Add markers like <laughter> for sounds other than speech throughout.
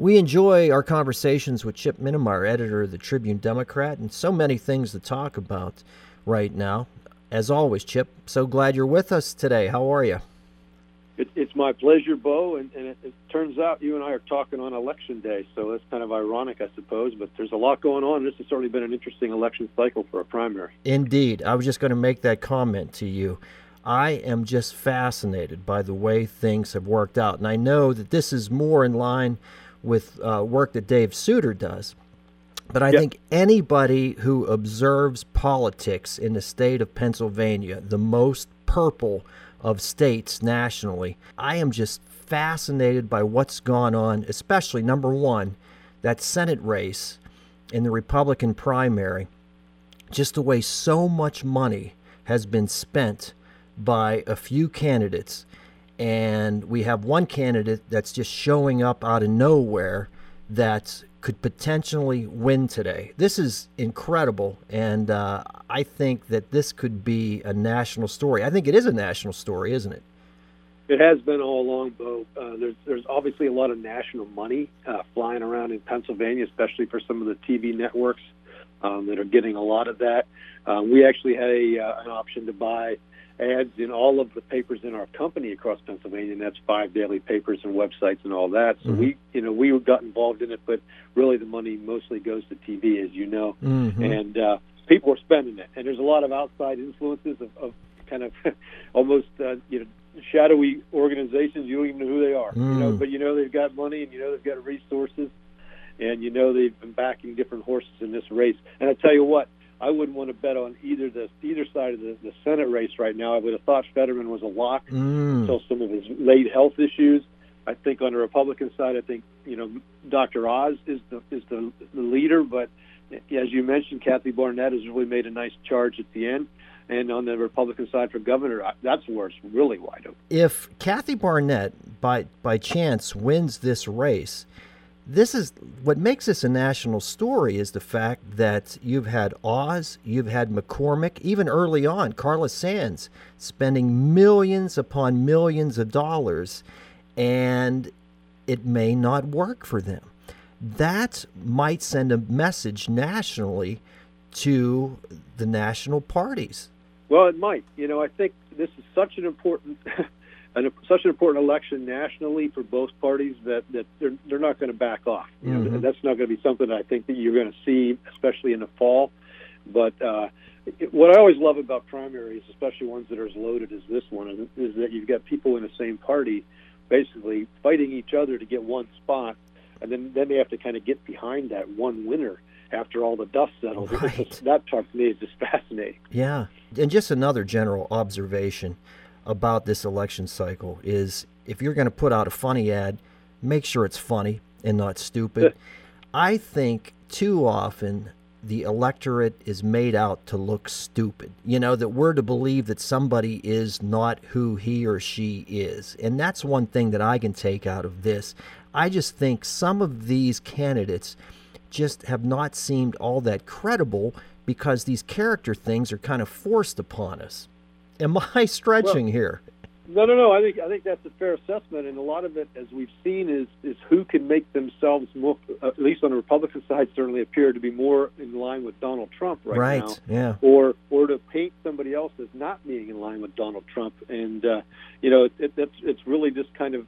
We enjoy our conversations with Chip Minemyer, editor of the Tribune Democrat, and so many things to talk about right now. As always, Chip, so glad you're with us today. How are you? It, it's my pleasure, Bo. And, and it, it, turns out you and I are talking on election day, so that's kind of ironic, I suppose. But there's a lot going on. This has certainly been an interesting election cycle for a primary. Indeed. I was just going to make that comment to you. I am just fascinated by the way things have worked out. And I know that this is more in line with uh, work that Dave Sutor does. But I yep. think anybody who observes politics in the state of Pennsylvania, the most purple of states nationally, I am just fascinated by what's gone on, especially number one, that Senate race in the Republican primary. Just the way so much money has been spent by a few candidates and we have one candidate that's just showing up out of nowhere that could potentially win today. This is incredible, and uh, I think that this could be a national story. I think it is a national story, isn't it? It has been all along, Bo. Uh, there's there's obviously a lot of national money uh, flying around in Pennsylvania, especially for some of the TV networks um, that are getting a lot of that. Um, we actually had a, uh, an option to buy ads in all of the papers in our company across Pennsylvania, and that's five daily papers and websites and all that. So mm-hmm. we, you know, we got involved in it, but really the money mostly goes to TV, as you know, mm-hmm. and uh, people are spending it. And there's a lot of outside influences of, of kind of <laughs> almost, uh, you know, shadowy organizations. You don't even know who they are, mm. you know, mm. but you know they've got money and you know they've got resources, and you know they've been backing different horses in this race. And I tell you what I wouldn't want to bet on either the either side of the, the Senate race right now. I would have thought Fetterman was a lock mm. until some of his late health issues. I think on the Republican side, I think you know Dr. Oz is the is the, the leader, but as you mentioned, Kathy Barnette has really made a nice charge at the end. And on the Republican side for governor, that's where it's really wide open. If Kathy Barnette, by by chance, wins this race, this is what makes this a national story is the fact that you've had Oz, you've had McCormick, even early on, Carla Sands spending millions upon millions of dollars, and it may not work for them. That might send a message nationally to the national parties. Well, it might. You know, I think this is such an important <laughs> an, such an important election nationally for both parties that, that they're, they're not going to back off. Mm-hmm. That's not going to be something I think that you're going to see, especially in the fall. But uh, it, what I always love about primaries, especially ones that are as loaded as this one, is, is that you've got people in the same party basically fighting each other to get one spot, and then, then they have to kind of get behind that one winner after all the dust settles. Right. Just, that part to me is just fascinating. Yeah. And just another general observation about this election cycle is if you're going to put out a funny ad, make sure it's funny and not stupid. I think too often the electorate is made out to look stupid. You know, that we're to believe that somebody is not who he or she is. And that's one thing that I can take out of this. I just think some of these candidates just have not seemed all that credible because these character things are kind of forced upon us. Am I stretching well, here? No, no, no. I think I think that's a fair assessment, and a lot of it, as we've seen, is is who can make themselves more, at least on the Republican side, certainly appear to be more in line with Donald Trump right, right now, yeah. or or to paint somebody else as not being in line with Donald Trump, and uh, you know, it, it's it's really just kind of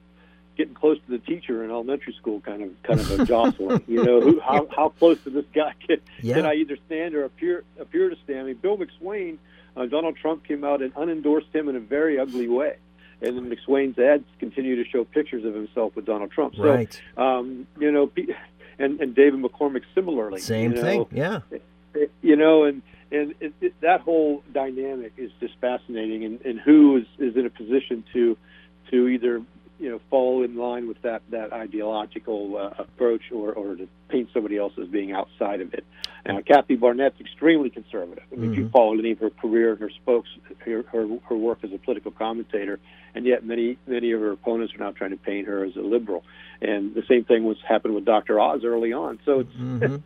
getting close to the teacher in elementary school, kind of kind of a <laughs> jostling. You know, who, how how close to this guy can, yeah. can I either stand or appear appear to stand? I mean, Bill McSwain uh, Donald Trump came out and unendorsed him in a very ugly way. And then McSwain's ads continue to show pictures of himself with Donald Trump. So, right. um, you know, and, and David McCormick similarly. Same you know, thing, yeah. You know, and and it, it, that whole dynamic is just fascinating, and, and who is, is in a position to to either you know fall in line with that that ideological uh, approach or or to paint somebody else as being outside of it. Now, Kathy Barnette's extremely conservative. I mean, mm-hmm. if you mm-hmm. any of her career and her spokes, her, her her work as a political commentator, and yet many many of her opponents are now trying to paint her as a liberal. and the same thing was happened with Dr. Oz early on. So it's Mhm.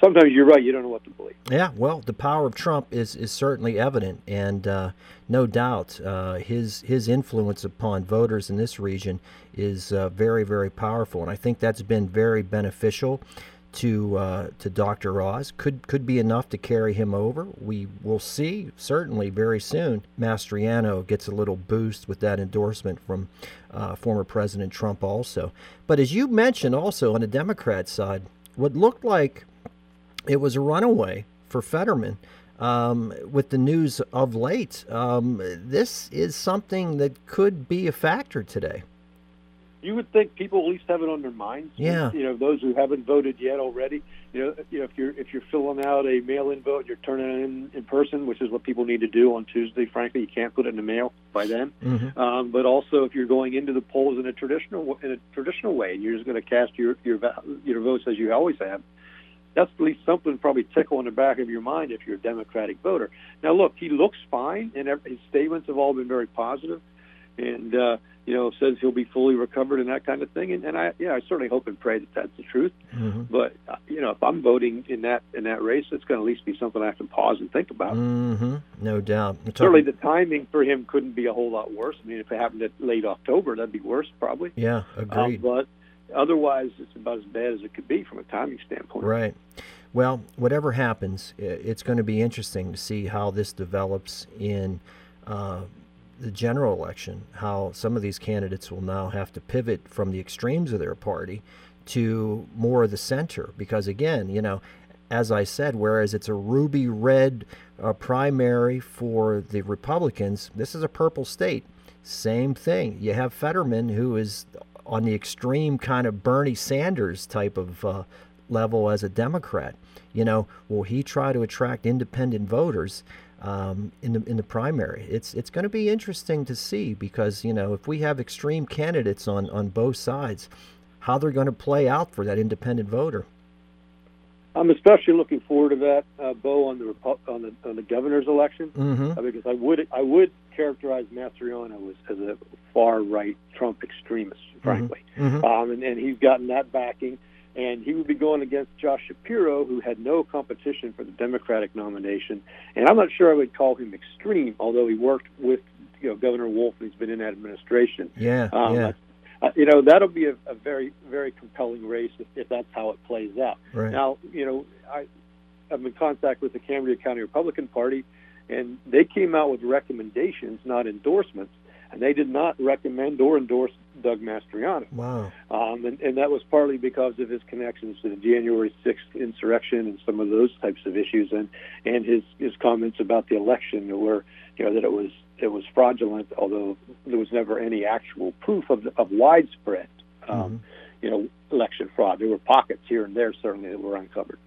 Sometimes you're right. You don't know what to believe. Yeah, well, the power of Trump is, is certainly evident, and uh, no doubt uh, his his influence upon voters in this region is uh, very very powerful, and I think that's been very beneficial to uh, to Dr. Oz. Could could be enough to carry him over. We will see certainly very soon. Mastriano gets a little boost with that endorsement from uh, former President Trump also. But as you mentioned, also on the Democrat side, what looked like it was a runaway for Fetterman. Um, with the news of late, um, this is something that could be a factor today. You would think people at least have it on their minds. Yeah. You know, those who haven't voted yet already. You know, you know, if you're if you're filling out a mail-in vote, you're turning it in in person, which is what people need to do on Tuesday. Frankly, you can't put it in the mail by then. Mm-hmm. Um, but also, if you're going into the polls in a traditional in a traditional way, and you're just going to cast your your your votes as you always have, that's at least something probably tickle in the back of your mind if you're a Democratic voter. Now, look, he looks fine, and his statements have all been very positive, and uh, you know says he'll be fully recovered and that kind of thing. And, and I, yeah, I certainly hope and pray that that's the truth. Mm-hmm. But uh, you know, if I'm voting in that in that race, it's going to at least be something I have to pause and think about. Mm-hmm. No doubt. Certainly, talking- the timing for him couldn't be a whole lot worse. I mean, if it happened at late October, that'd be worse probably. yeah, Um, agreed. but otherwise, it's about as bad as it could be from a timing standpoint. Right. Well, whatever happens, it's going to be interesting to see how this develops in uh, the general election. How some of these candidates will now have to pivot from the extremes of their party to more of the center. Because again, you know, as I said, whereas it's a ruby red uh, primary for the Republicans, this is a purple state. Same thing. You have Fetterman, who is on the extreme kind of Bernie Sanders type of uh, level as a Democrat. You know, will he try to attract independent voters um, in the in the primary? It's it's going to be interesting to see because you know if we have extreme candidates on on both sides, how they're going to play out for that independent voter. I'm especially looking forward to that, uh, Bo, on the on the on the governor's election, Mm-hmm. uh, because I would I would characterize Mastriano as, as a far right Trump extremist, frankly, Mm-hmm. um, and, and he's gotten that backing, and he would be going against Josh Shapiro, who had no competition for the Democratic nomination, and I'm not sure I would call him extreme, although he worked with you know Governor Wolf and he's been in that administration. Yeah, Um, yeah, Uh, you know that'll be a, a very very compelling race if, if that's how it plays out. right. Now, you know, I, I'm in contact with the Cambria County Republican Party, and they came out with recommendations, not endorsements, and they did not recommend or endorse Doug Mastriano. wow. Um, and, and that was partly because of his connections to the January 6th insurrection and some of those types of issues, and and his his comments about the election were, you know, that it was it was fraudulent, although there was never any actual proof of of widespread, um, you know, election fraud. There were pockets here and there certainly that were uncovered.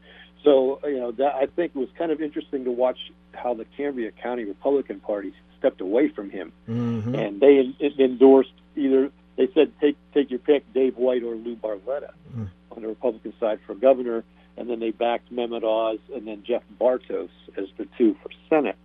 So you know, that I think it was kind of interesting to watch how the Cambria County Republican Party stepped away from him Mm-hmm. and they endorsed either they said take take your pick, Dave White or Lou Barletta Mm. on the Republican side for governor, and then they backed Mehmet Oz and then Jeff Bartos as the two for Senate.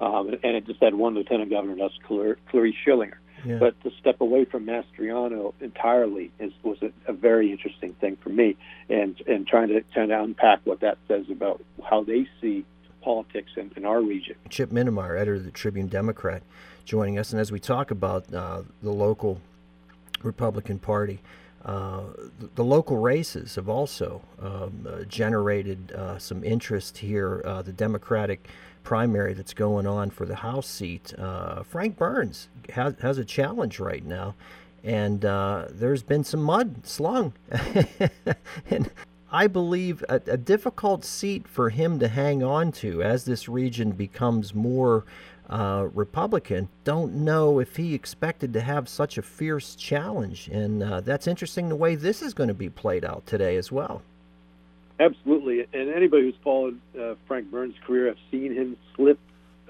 Um, and it just had one lieutenant governor, that's Clar- Clarice Schillinger. Yeah. But to step away from Mastriano entirely is, was a, a very interesting thing for me, and and trying to trying to unpack what that says about how they see politics in, in our region. Chip Minemyer, editor of the Tribune Democrat, joining us. And as we talk about uh, the local Republican Party, uh, the, the local races have also um, uh, generated uh, some interest here. Uh, the Democratic primary that's going on for the House seat, uh, Frank Burns has, has a challenge right now. And uh, there's been some mud slung. <laughs> and I believe a, a difficult seat for him to hang on to as this region becomes more uh, Republican. Don't know if he expected to have such a fierce challenge, and uh, that's interesting the way this is going to be played out today as well. Absolutely, and anybody who's followed uh, Frank Burns' career have seen him slip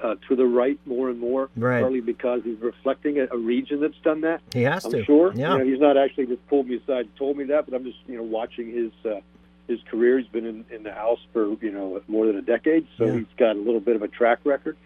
uh, to the right more and more, Right. partly because he's reflecting a, a region that's done that. He has I'm to. sure. Yeah. You know, he's not actually just pulled me aside and told me that, but I'm just you know watching his uh, his career. He's been in, in the House for you know more than a decade, so Yeah. he's got a little bit of a track record.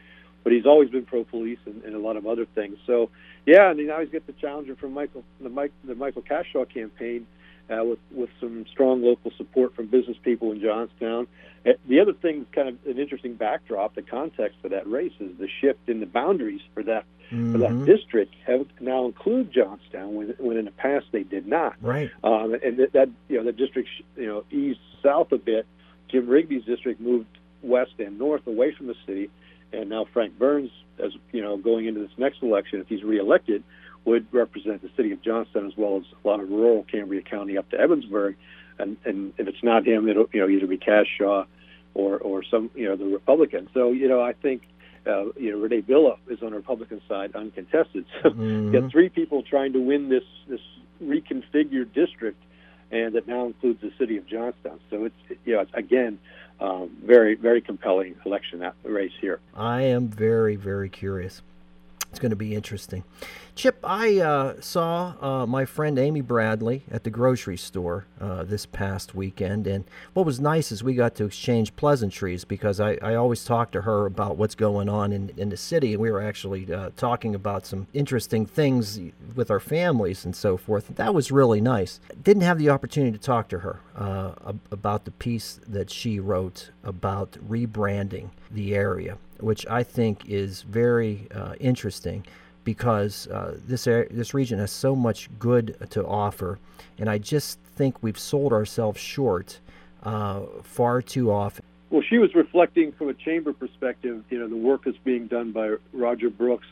but he's always been pro police and, and a lot of other things. So, yeah, and now he's got the challenger from Michael the Mike the Michael Cashaw campaign uh, with with some strong local support from business people in Johnstown. Uh, the other thing, kind of an interesting backdrop, the context for that race is the shift in the boundaries for that mm-hmm. for that mm-hmm. district have now include Johnstown when when in the past they did not. Right. Um, and that, that you know the district you know east south a bit. Jim Rigby's district moved west and north away from the city, and now Frank Burns, as you know, going into this next election, if he's reelected, would represent the city of Johnstown as well as a lot of rural Cambria County up to Ebensburg. And, and if it's not him, it'll you know either be Cash Shaw or or some you know the Republican. So you know I think uh, you know Renee Villa is on the Republican side uncontested. <laughs> So mm-hmm. you got three people trying to win this this reconfigured district, and that now includes the city of Johnstown. So it's you know it's, again um, very very compelling election race here. I am very very curious. It's going to be interesting. Chip, I uh, saw uh, my friend Amy Bradley at the grocery store uh, this past weekend, and what was nice is we got to exchange pleasantries because I, I always talk to her about what's going on in, in the city, and we were actually uh, talking about some interesting things with our families and so forth. That was really nice. Didn't have the opportunity to talk to her uh, about the piece that she wrote about rebranding the area, which I think is very uh, interesting because uh, this this region has so much good to offer, and I just think we've sold ourselves short uh, far too often. Well, she was reflecting from a chamber perspective. You know, the work that's being done by Roger Brooks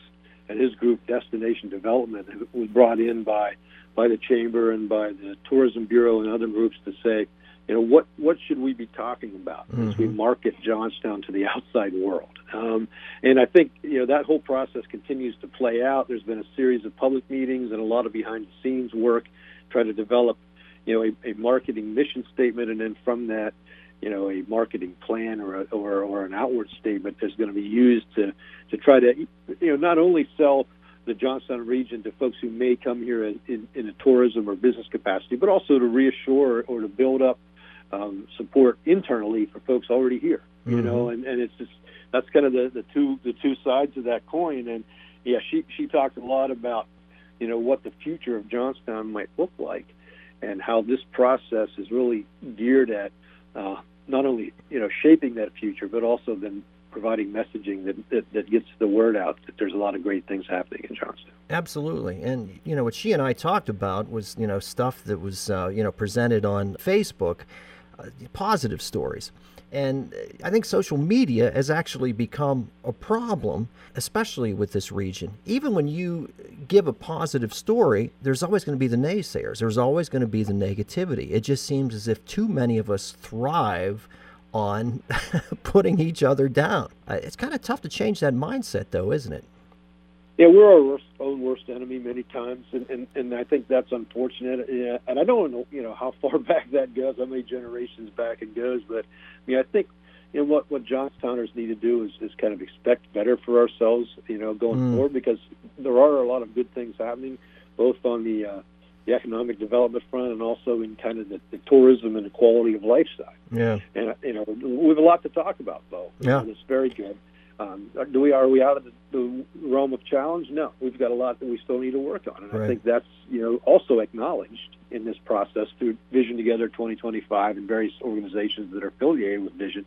and his group, Destination Development, was brought in by by the chamber and by the Tourism Bureau and other groups to say, you know, what what should we be talking about mm-hmm. as we mm-hmm. market Johnstown to the outside world? Um, and I think you know that whole process continues to play out. There's been a series of public meetings and a lot of behind the scenes work trying to develop, you know, a, a marketing mission statement, and then from that, you know, a marketing plan or a, or, or an outward statement that's going to be used to to try to, you know, not only sell the Johnstown region to folks who may come here in, in, in a tourism or business capacity, but also to reassure or to build up um, support internally for folks already here. You mm-hmm. know, and, and it's just that's kind of the, the two the two sides of that coin. And yeah, she she talked a lot about you know what the future of Johnstown might look like, and how this process is really geared at uh, not only you know shaping that future, but also then providing messaging that, that, that gets the word out that there's a lot of great things happening in Johnstown. Absolutely, and you know what she and I talked about was you know stuff that was uh, you know presented on Facebook positive stories. And I think social media has actually become a problem, especially with this region. Even when you give a positive story, there's always going to be the naysayers, there's always going to be the negativity. It just seems as if too many of us thrive on <laughs> putting each other down. Uh, it's kind of tough to change that mindset, though, isn't it? Yeah, we're our own worst enemy many times, and, and, and I think that's unfortunate. Yeah, and I don't know, you know, how <laughs> far back that goes, how many generations back it goes, but I mean, I think you know what what Johnstowners need to do is, is kind of expect better for ourselves, you know, going mm. forward because there are a lot of good things happening, both on the uh, the economic development front and also in kind of the, the tourism and the quality of life side. Yeah, and you know, we have a lot to talk about, though. Yeah, it's very good. Um, do we are we out of the, the, realm of challenge? No, we've got a lot that we still need to work on, and right. I think that's you know also acknowledged in this process through Vision Together 2025 and various organizations that are affiliated with Vision.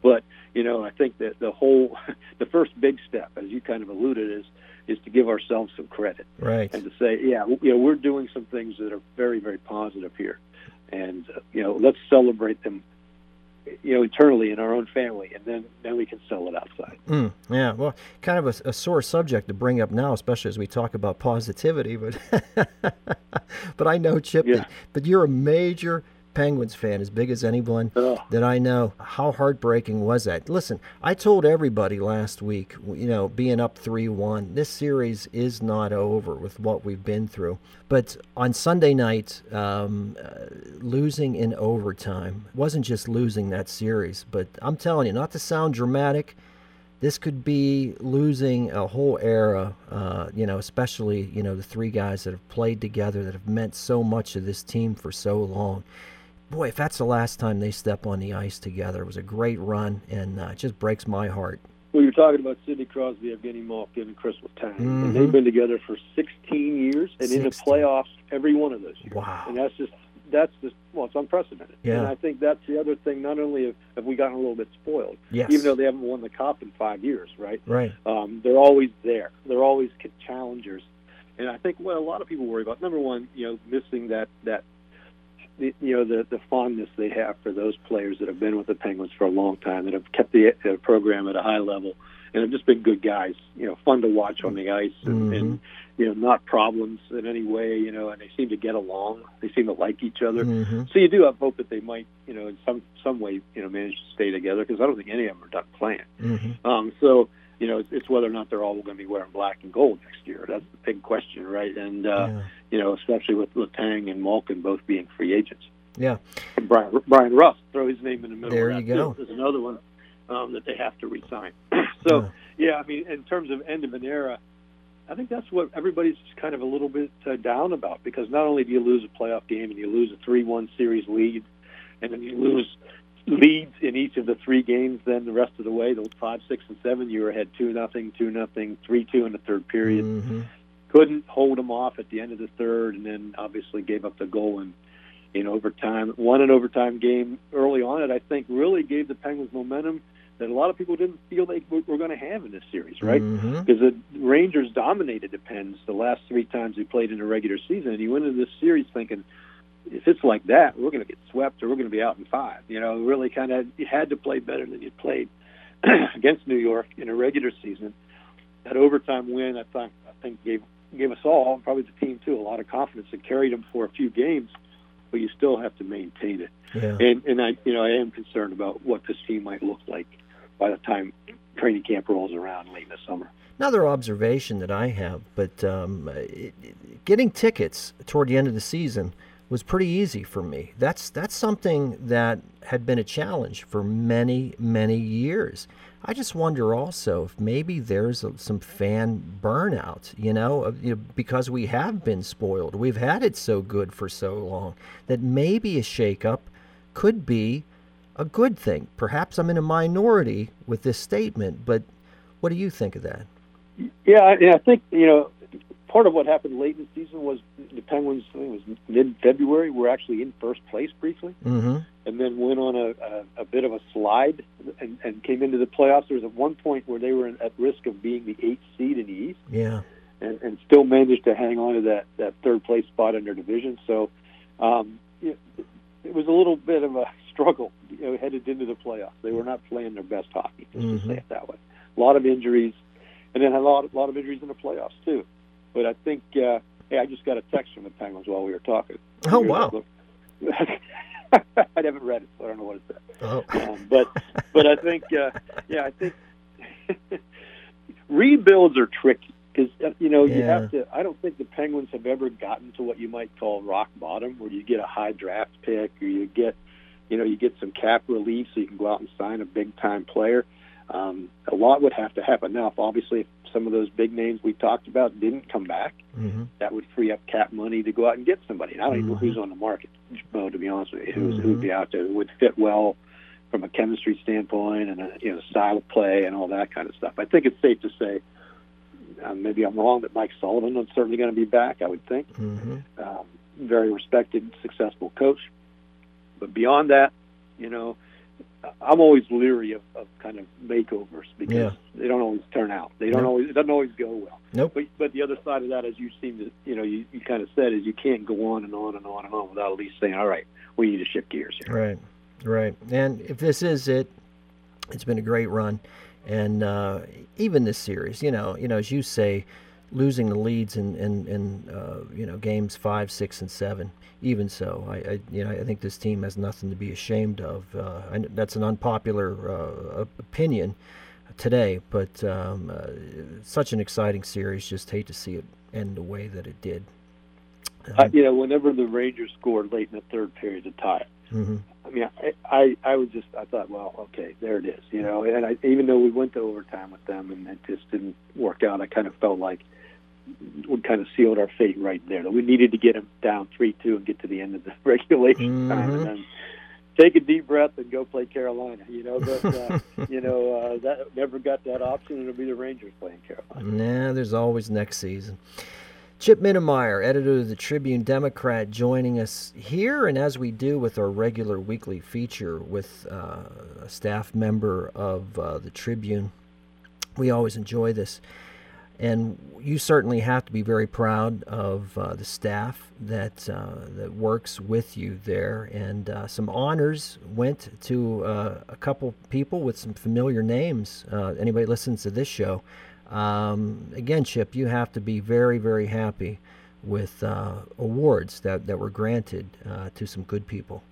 But you know, I think that the whole, <laughs> the first big step, as you kind of alluded, is is to give ourselves some credit, right, and to say, yeah, you know, we're doing some things that are very very positive here, and uh, you know, let's celebrate them you know, internally in our own family, and then then we can sell it outside. Mm, yeah, well, kind of a, a, sore subject to bring up now, especially as we talk about positivity. But <laughs> but I know Chip, yeah. that, but you're a major Penguins fan, as big as anyone oh. that I know. How heartbreaking was that? Listen, I told everybody last week, you know, being up 3 1, this series is not over with what we've been through. But on Sunday night, um, uh, losing in overtime wasn't just losing that series, but I'm telling you, not to sound dramatic, this could be losing a whole era, uh, you know, especially, you know, the three guys that have played together that have meant so much to this team for so long boy, if that's the last time they step on the ice together, it was a great run, and uh, it just breaks my heart. well, you're talking about Sidney Crosby, Evgeny Malkin, and Chris Letang, Mhm. and they've been together for 16 years, and in the playoffs every one of those years. Wow. And that's just that's just well, it's unprecedented. Yeah. And I think that's the other thing. Not only have, have we gotten a little bit spoiled, Yes. even though they haven't won the cup in five years, right? right. Um, they're always there. They're always challengers. And I think what a lot of people worry about, number one, you know, missing that that the, you know the the fondness they have for those players that have been with the Penguins for a long time, that have kept the uh, program at a high level, and have just been good guys. You know, fun to watch on the ice, and, Mhm. and you know, not problems in any way. You know, and they seem to get along. They seem to like each other. hmm So you do have hope that they might, you know, in some some way, you know, manage to stay together because I don't think any of them are done playing. hmm Um, so you know, it's, it's whether or not they're all going to be wearing black and gold next year. That's the big question, right? And uh, yeah. you know, especially with Letang and Malkin both being free agents. Yeah. And Brian Bryan Rust, throw his name in the middle. There of you go. Too. There's another one um, that they have to resign. <clears throat> so Yeah. yeah, I mean, in terms of end of an era, I think that's what everybody's kind of a little bit uh, down about because not only do you lose a playoff game and you lose a three-one series lead, and then you lose leads in each of the three games. Then the rest of the way, the five, six, and seven, you were ahead two nothing, two nothing, three two in the third period. Mhm. Couldn't hold them off at the end of the third, and then obviously gave up the goal in in overtime. Won an overtime game early on. It I think really gave the Penguins momentum that a lot of people didn't feel they were, going to have in this series, right? Mhm. because the Rangers dominated the Pens the last three times we played in the regular season, and you went into this series thinking, if it's like that, we're going to get swept or we're going to be out in five. You know, really kind of you had to play better than you played <clears throat> against New York in a regular season. That overtime win, I thought, I think gave gave us all, probably the team too, a lot of confidence and carried them for a few games. But you still have to maintain it, Yeah. and and I you know I am concerned about what this team might look like by the time training camp rolls around late in the summer. Another observation that I have, but um, it, it- getting tickets toward the end of the season was pretty easy for me. That's that's something that had been a challenge for many many years. I just wonder also if maybe there's a, some fan burnout, you know, because we have been spoiled. We've had it so good for so long that maybe a shakeup could be a good thing. Perhaps I'm in a minority with this statement, but what do you think of that? Yeah, I- I think you know part of what happened late in the season was the Penguins. I think it was mid-February. Were actually in first place briefly, Mm-hmm. and then went on a, a, a bit of a slide and, and came into the playoffs. There was at one point where they were at risk of being the eighth seed in the East, Yeah. and, and still managed to hang on to that that third place spot in their division. So um, it, it was a little bit of a <laughs> struggle you know, headed into the playoffs. They were not playing their best hockey. Let's just Mhm. say it that way. A lot of injuries, and then a lot, a lot of injuries in the playoffs too. But I think, uh, hey, I just got a text from the Penguins while we were talking. Oh, wow. <laughs> I haven't read it, so I don't know what it said. Oh. Um, but but I think uh, yeah, I think <laughs> rebuilds are tricky because uh, you know you have to. I don't think the Penguins have ever gotten to what you might call rock bottom, where you get a high draft pick or you get you know you get some cap relief so you can go out and sign a big time player. Um, a lot would have to happen now. If obviously if some of those big names we talked about didn't come back, hmm that would free up cap money to go out and get somebody. And I don't even know Mhm. who's on the market, Mo, to be honest with you, who's, who'd be out there who would fit well from a chemistry standpoint and a you know style of play and all that kind of stuff. I think it's safe to say, uh, maybe I'm wrong, that Mike Sullivan is certainly going to be back. I would think, hmm um, very respected, successful coach. But beyond that, you know, I'm always leery of, of kind of makeovers because Yeah. they don't always turn out. They don't No. always. It doesn't always go well. Nope. But but the other side of that, as you seem to, you know, you, you kind of said, is you can't go on and on and on and on without at least saying, all right, we need to shift gears here. Right. Right. And if this is it, it's been a great run, and uh, even this series, you know, you know, as you say, losing the leads in in, in uh, you know games five, six, and seven. Even so, I, I you know I think this team has nothing to be ashamed of. Uh, I, that's an unpopular uh, opinion today, but um, uh, such an exciting series. Just hate to see it end the way that it did. I, you know, whenever the Rangers scored late in the third period to tie it, hmm I mean, I, I I was just I thought, well, okay, there it is, you know. And I, even though we went to overtime with them and it just didn't work out, I kind of felt like we kind of sealed our fate right there. That we needed to get them down three two and get to the end of the <laughs> regulation time, Mhm. and then take a deep breath and go play Carolina. You know, but uh, <laughs> you know uh, that never got that option. It'll be the Rangers playing Carolina. Nah, there's always next season. Chip Minemyer, editor of the Tribune Democrat, joining us here, and as we do with our regular weekly feature with uh, a staff member of uh, the Tribune, we always enjoy this. And you certainly have to be very proud of uh, the staff that uh, that works with you there. And uh, some honors went to uh, a couple people with some familiar names. anybody listens to this show um, again, Chip, you have to be very, very happy with uh, awards that, that were granted uh, to some good people.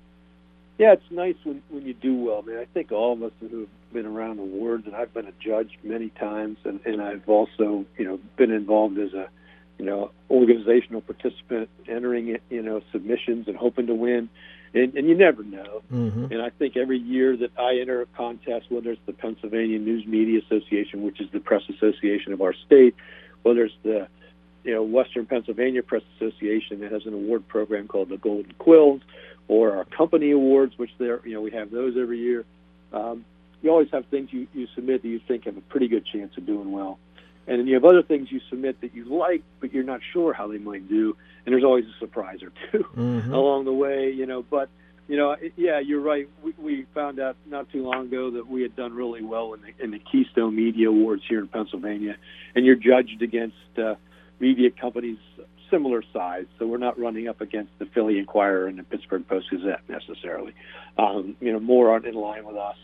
Yeah, it's nice when, when you do well. I I think all of us who have been around awards, and I've been a judge many times, and, and I've also, you know, been involved as a, you know, organizational participant, entering, it, you know, submissions and hoping to win and, and you never know. Mm-hmm. And I think every year that I enter a contest, whether it's the Pennsylvania News Media Association, which is the press association of our state, whether it's the you know Western Pennsylvania Press Association that has an award program called the Golden Quills, or our company awards, which there you know we have those every year. Um, you always have things you, you submit that you think have a pretty good chance of doing well. And then you have other things you submit that you like, but you're not sure how they might do. And there's always a surprise or 2 <laughs> mm-hmm. along the way, you know. But you know, yeah, you're right. We, we found out not too long ago that we had done really well in the, in the Keystone Media Awards here in Pennsylvania, and you're judged against uh, media companies similar size. So we're not running up against the Philly Inquirer and the Pittsburgh Post Gazette necessarily. Um, you know, more on in line with us.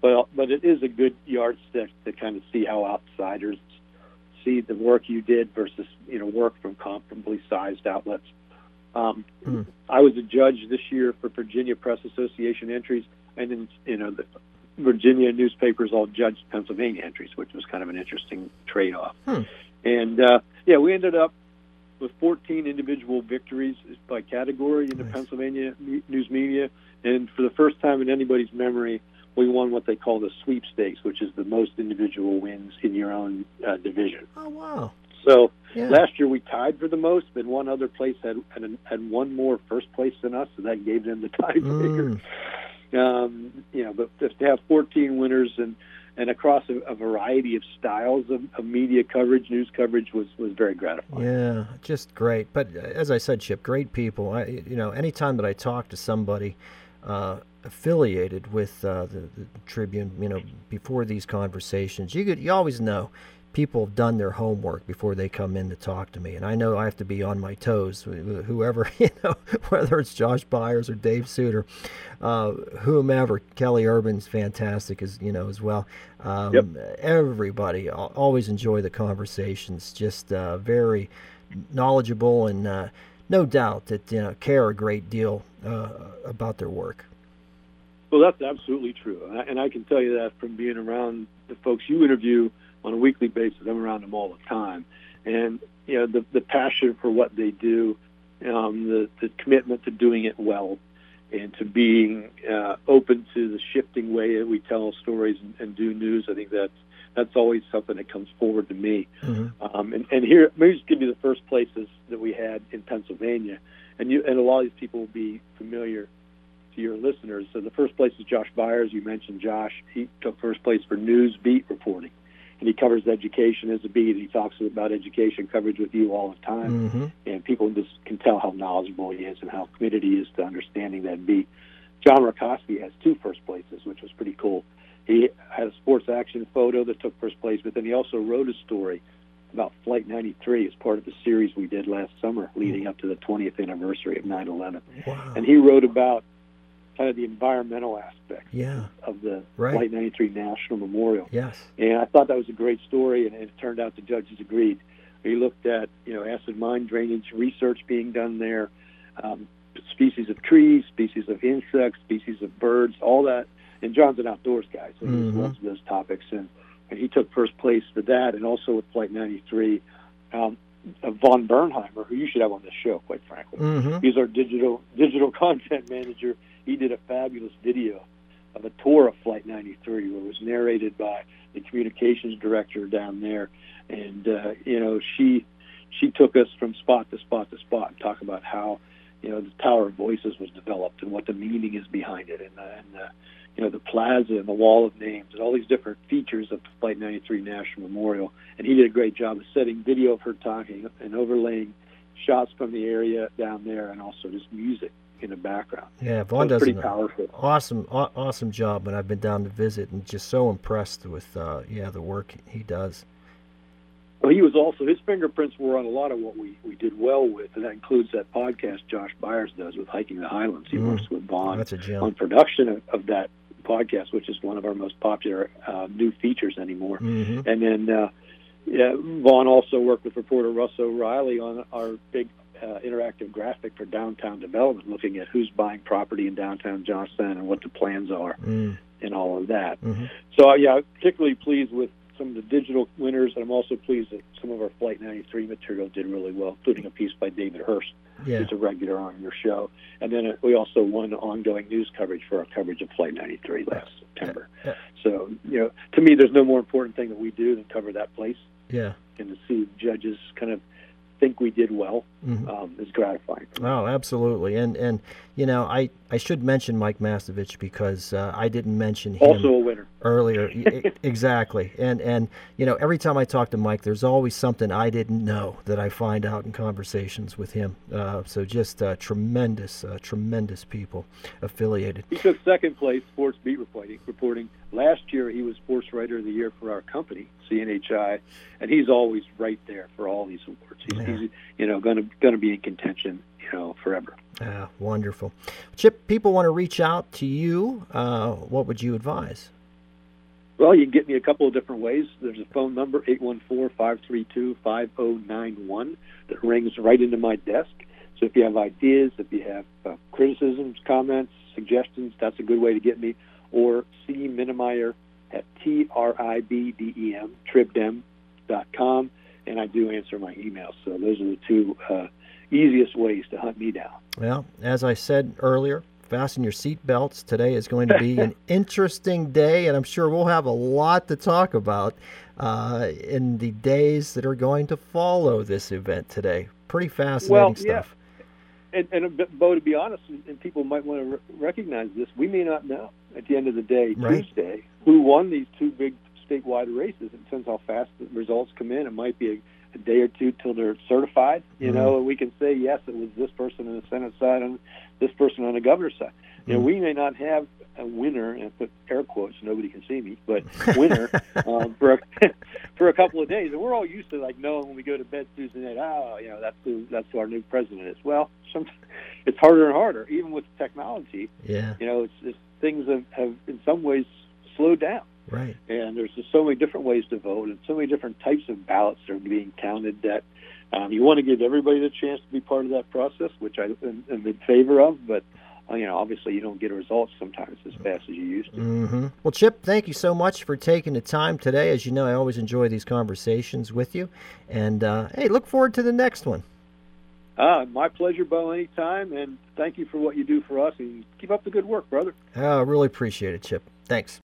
But but it is a good yardstick to kind of see how outsiders see the work you did versus you know work from comparably sized outlets. Um, mm. I was a judge this year for Virginia Press Association entries, and then you know the Virginia newspapers all judged Pennsylvania entries, which was kind of an interesting trade-off. Hmm. And uh, yeah, we ended up with 14 individual victories by category in the nice. Pennsylvania news media, and for the first time in anybody's memory, we won what they call the sweepstakes, which is the most individual wins in your own uh, division. Oh wow! So yeah. last year we tied for the most, but one other place had, had had one more first place than us, so that gave them the <laughs> tiebreaker. Mm. Um, you know, but to have 14 winners and and across a, a variety of styles of, of, media coverage, news coverage was was very gratifying. Yeah, just great. But uh, as I said, Chip, great people. I, you know, anytime that I talk to somebody. Uh, affiliated with uh, the, the, Tribune, you know, before these conversations, you could you always know people have done their homework before they come in to talk to me, and I know I have to be on my toes. Whoever <laughs> you know, whether it's Josh Byers or Dave Sutor, uh, whomever, Kelly Urban's fantastic as you know as well. Um, yep. Everybody always enjoy the conversations. Just uh, very knowledgeable and. Uh, no doubt that you know, care a great deal uh, about their work. Well, that's absolutely true, and I, and I can tell you that from being around the folks you interview on a weekly basis. I'm around them all the time, and you know the the passion for what they do, um, the the commitment to doing it well, and to being uh, open to the shifting way that we tell stories and, and do news. I think that's that's always something that comes forward to me. Mm-hmm. Um, and, and here, let me just give you the first places that we had in Pennsylvania, and you and a lot of these people will be familiar to your listeners. So the first place is Josh Byers. You mentioned Josh. He took first place for news beat reporting, and he covers education as a beat. He talks about education coverage with you all the time, mm-hmm. and people just can tell how knowledgeable he is and how committed he is to understanding that beat. John Rucosky has two first places, which was pretty cool. He had a sports action photo that took first place, but then he also wrote a story about Flight 93 as part of the series we did last summer leading up to the 20th anniversary of 9 11. Wow. And he wrote about kind of the environmental aspect yeah. of the right. Flight 93 National Memorial. Yes. And I thought that was a great story, and it turned out the judges agreed. He looked at, you know, acid mine drainage research being done there, um, species of trees, species of insects, species of birds, all that. And John's an outdoors guy, so he mm-hmm. loves those topics, and, and he took first place for that, and also with Flight 93. Um, Vaughn Bernheimer, who you should have on this show, quite frankly. Mm-hmm. He's our digital digital content manager he did a fabulous video of a tour of Flight 93 where it was narrated by the communications director down there. And, uh, you know, she she took us from spot to spot to spot and talk about how you know, the Tower of Voices was developed and what the meaning is behind it, and, uh, and uh, you know, the plaza and the wall of names and all these different features of Flight 93 National Memorial. And he did a great job of setting video of her talking and overlaying shots from the area down there, and also just music in the background. Yeah, Vaughn does pretty an powerful. awesome, aw- awesome job, and I've been down to visit and just so impressed with, uh, yeah, the work he does. Well, he was also his fingerprints were on a lot of what we we did well with, and that includes that podcast Josh Byers does with hiking the Highlands. He Mm. works with Vaughn That's a gem. on production of, of that podcast, which is one of our most popular uh, new features anymore. hmm And then uh, yeah, Vaughn also worked with reporter Russ O'Reilly on our big uh, interactive graphic for downtown development, looking at who's buying property in downtown Johnstown and what the plans are mm and all of that. hmm So yeah, I'm particularly pleased with some of the digital winners, and I'm also pleased that some of our Flight 93 material did really well, including a piece by David Hurst, Yeah. who's a regular on your show. And then uh, we also won ongoing news coverage for our coverage of Flight 93 last September. Yeah. So you know, to me, there's no more important thing that we do than cover that place, Yeah. and to see judges kind of think we did well hmm um, is gratifying. Oh, absolutely. And and you know, I I should mention Mike Mastovich because uh, I didn't mention him Also a winner. earlier. <laughs> Exactly. And and you know, every time I talk to Mike, there's always something I didn't know that I find out in conversations with him. Uh, so just uh, tremendous, uh, tremendous people affiliated. He took second place sports beat reporting. Reporting last year, he was sports writer of the year for our company, CNHI, and he's always right there for all these awards. He's, Yeah. he's you know going to going to be in contention, you know, forever. Ah, wonderful. Chip, people want to reach out to you. Uh, what would you advise? Well, you can get me a couple of different ways. There's a phone number, 814-532-5091, that rings right into my desk. So if you have ideas, if you have uh, criticisms, comments, suggestions, that's a good way to get me. Or C. Minemyer at T-R-I-B-D-E-M, tribdem.com, and I do answer my emails. So those are the two uh, easiest ways to hunt me down. Well, as I said earlier, fasten your seatbelts. Today is going to be an <laughs> interesting day, and I'm sure we'll have a lot to talk about uh, in the days that are going to follow this event today. Pretty fascinating Well, yeah. stuff. And, and Bo, to be honest, and people might want to re- recognize this, we may not know at the end of the day, Right. Tuesday, who won these two big statewide races. It depends how fast the results come in. It might be a, a day or two till they're certified, you Mhm. know, and we can say, yes, it was this person on the Senate side and this person on the governor's side. You know, Mhm. we may not have a winner, and I put air quotes, nobody can see me, but winner <laughs> um, for a, <laughs> for a couple of days, and we're all used to like knowing when we go to bed Tuesday night, oh, you know, that's who that's who our new president is. Well, some, <laughs> it's harder and harder, even with technology. Yeah, You know, it's, it's things have, have in some ways slowed down, right. and there's just so many different ways to vote, and so many different types of ballots that are being counted that. Um, you want to give everybody the chance to be part of that process, which I am, am in favor of, but you know, obviously, you don't get results sometimes as fast as you used to. Mm-hmm. Well, Chip, thank you so much for taking the time today. As you know, I always enjoy these conversations with you. And uh, hey, look forward to the next one. Ah, my pleasure, Bo, anytime. And thank you for what you do for us. And keep up the good work, brother. I really appreciate it, Chip. Thanks.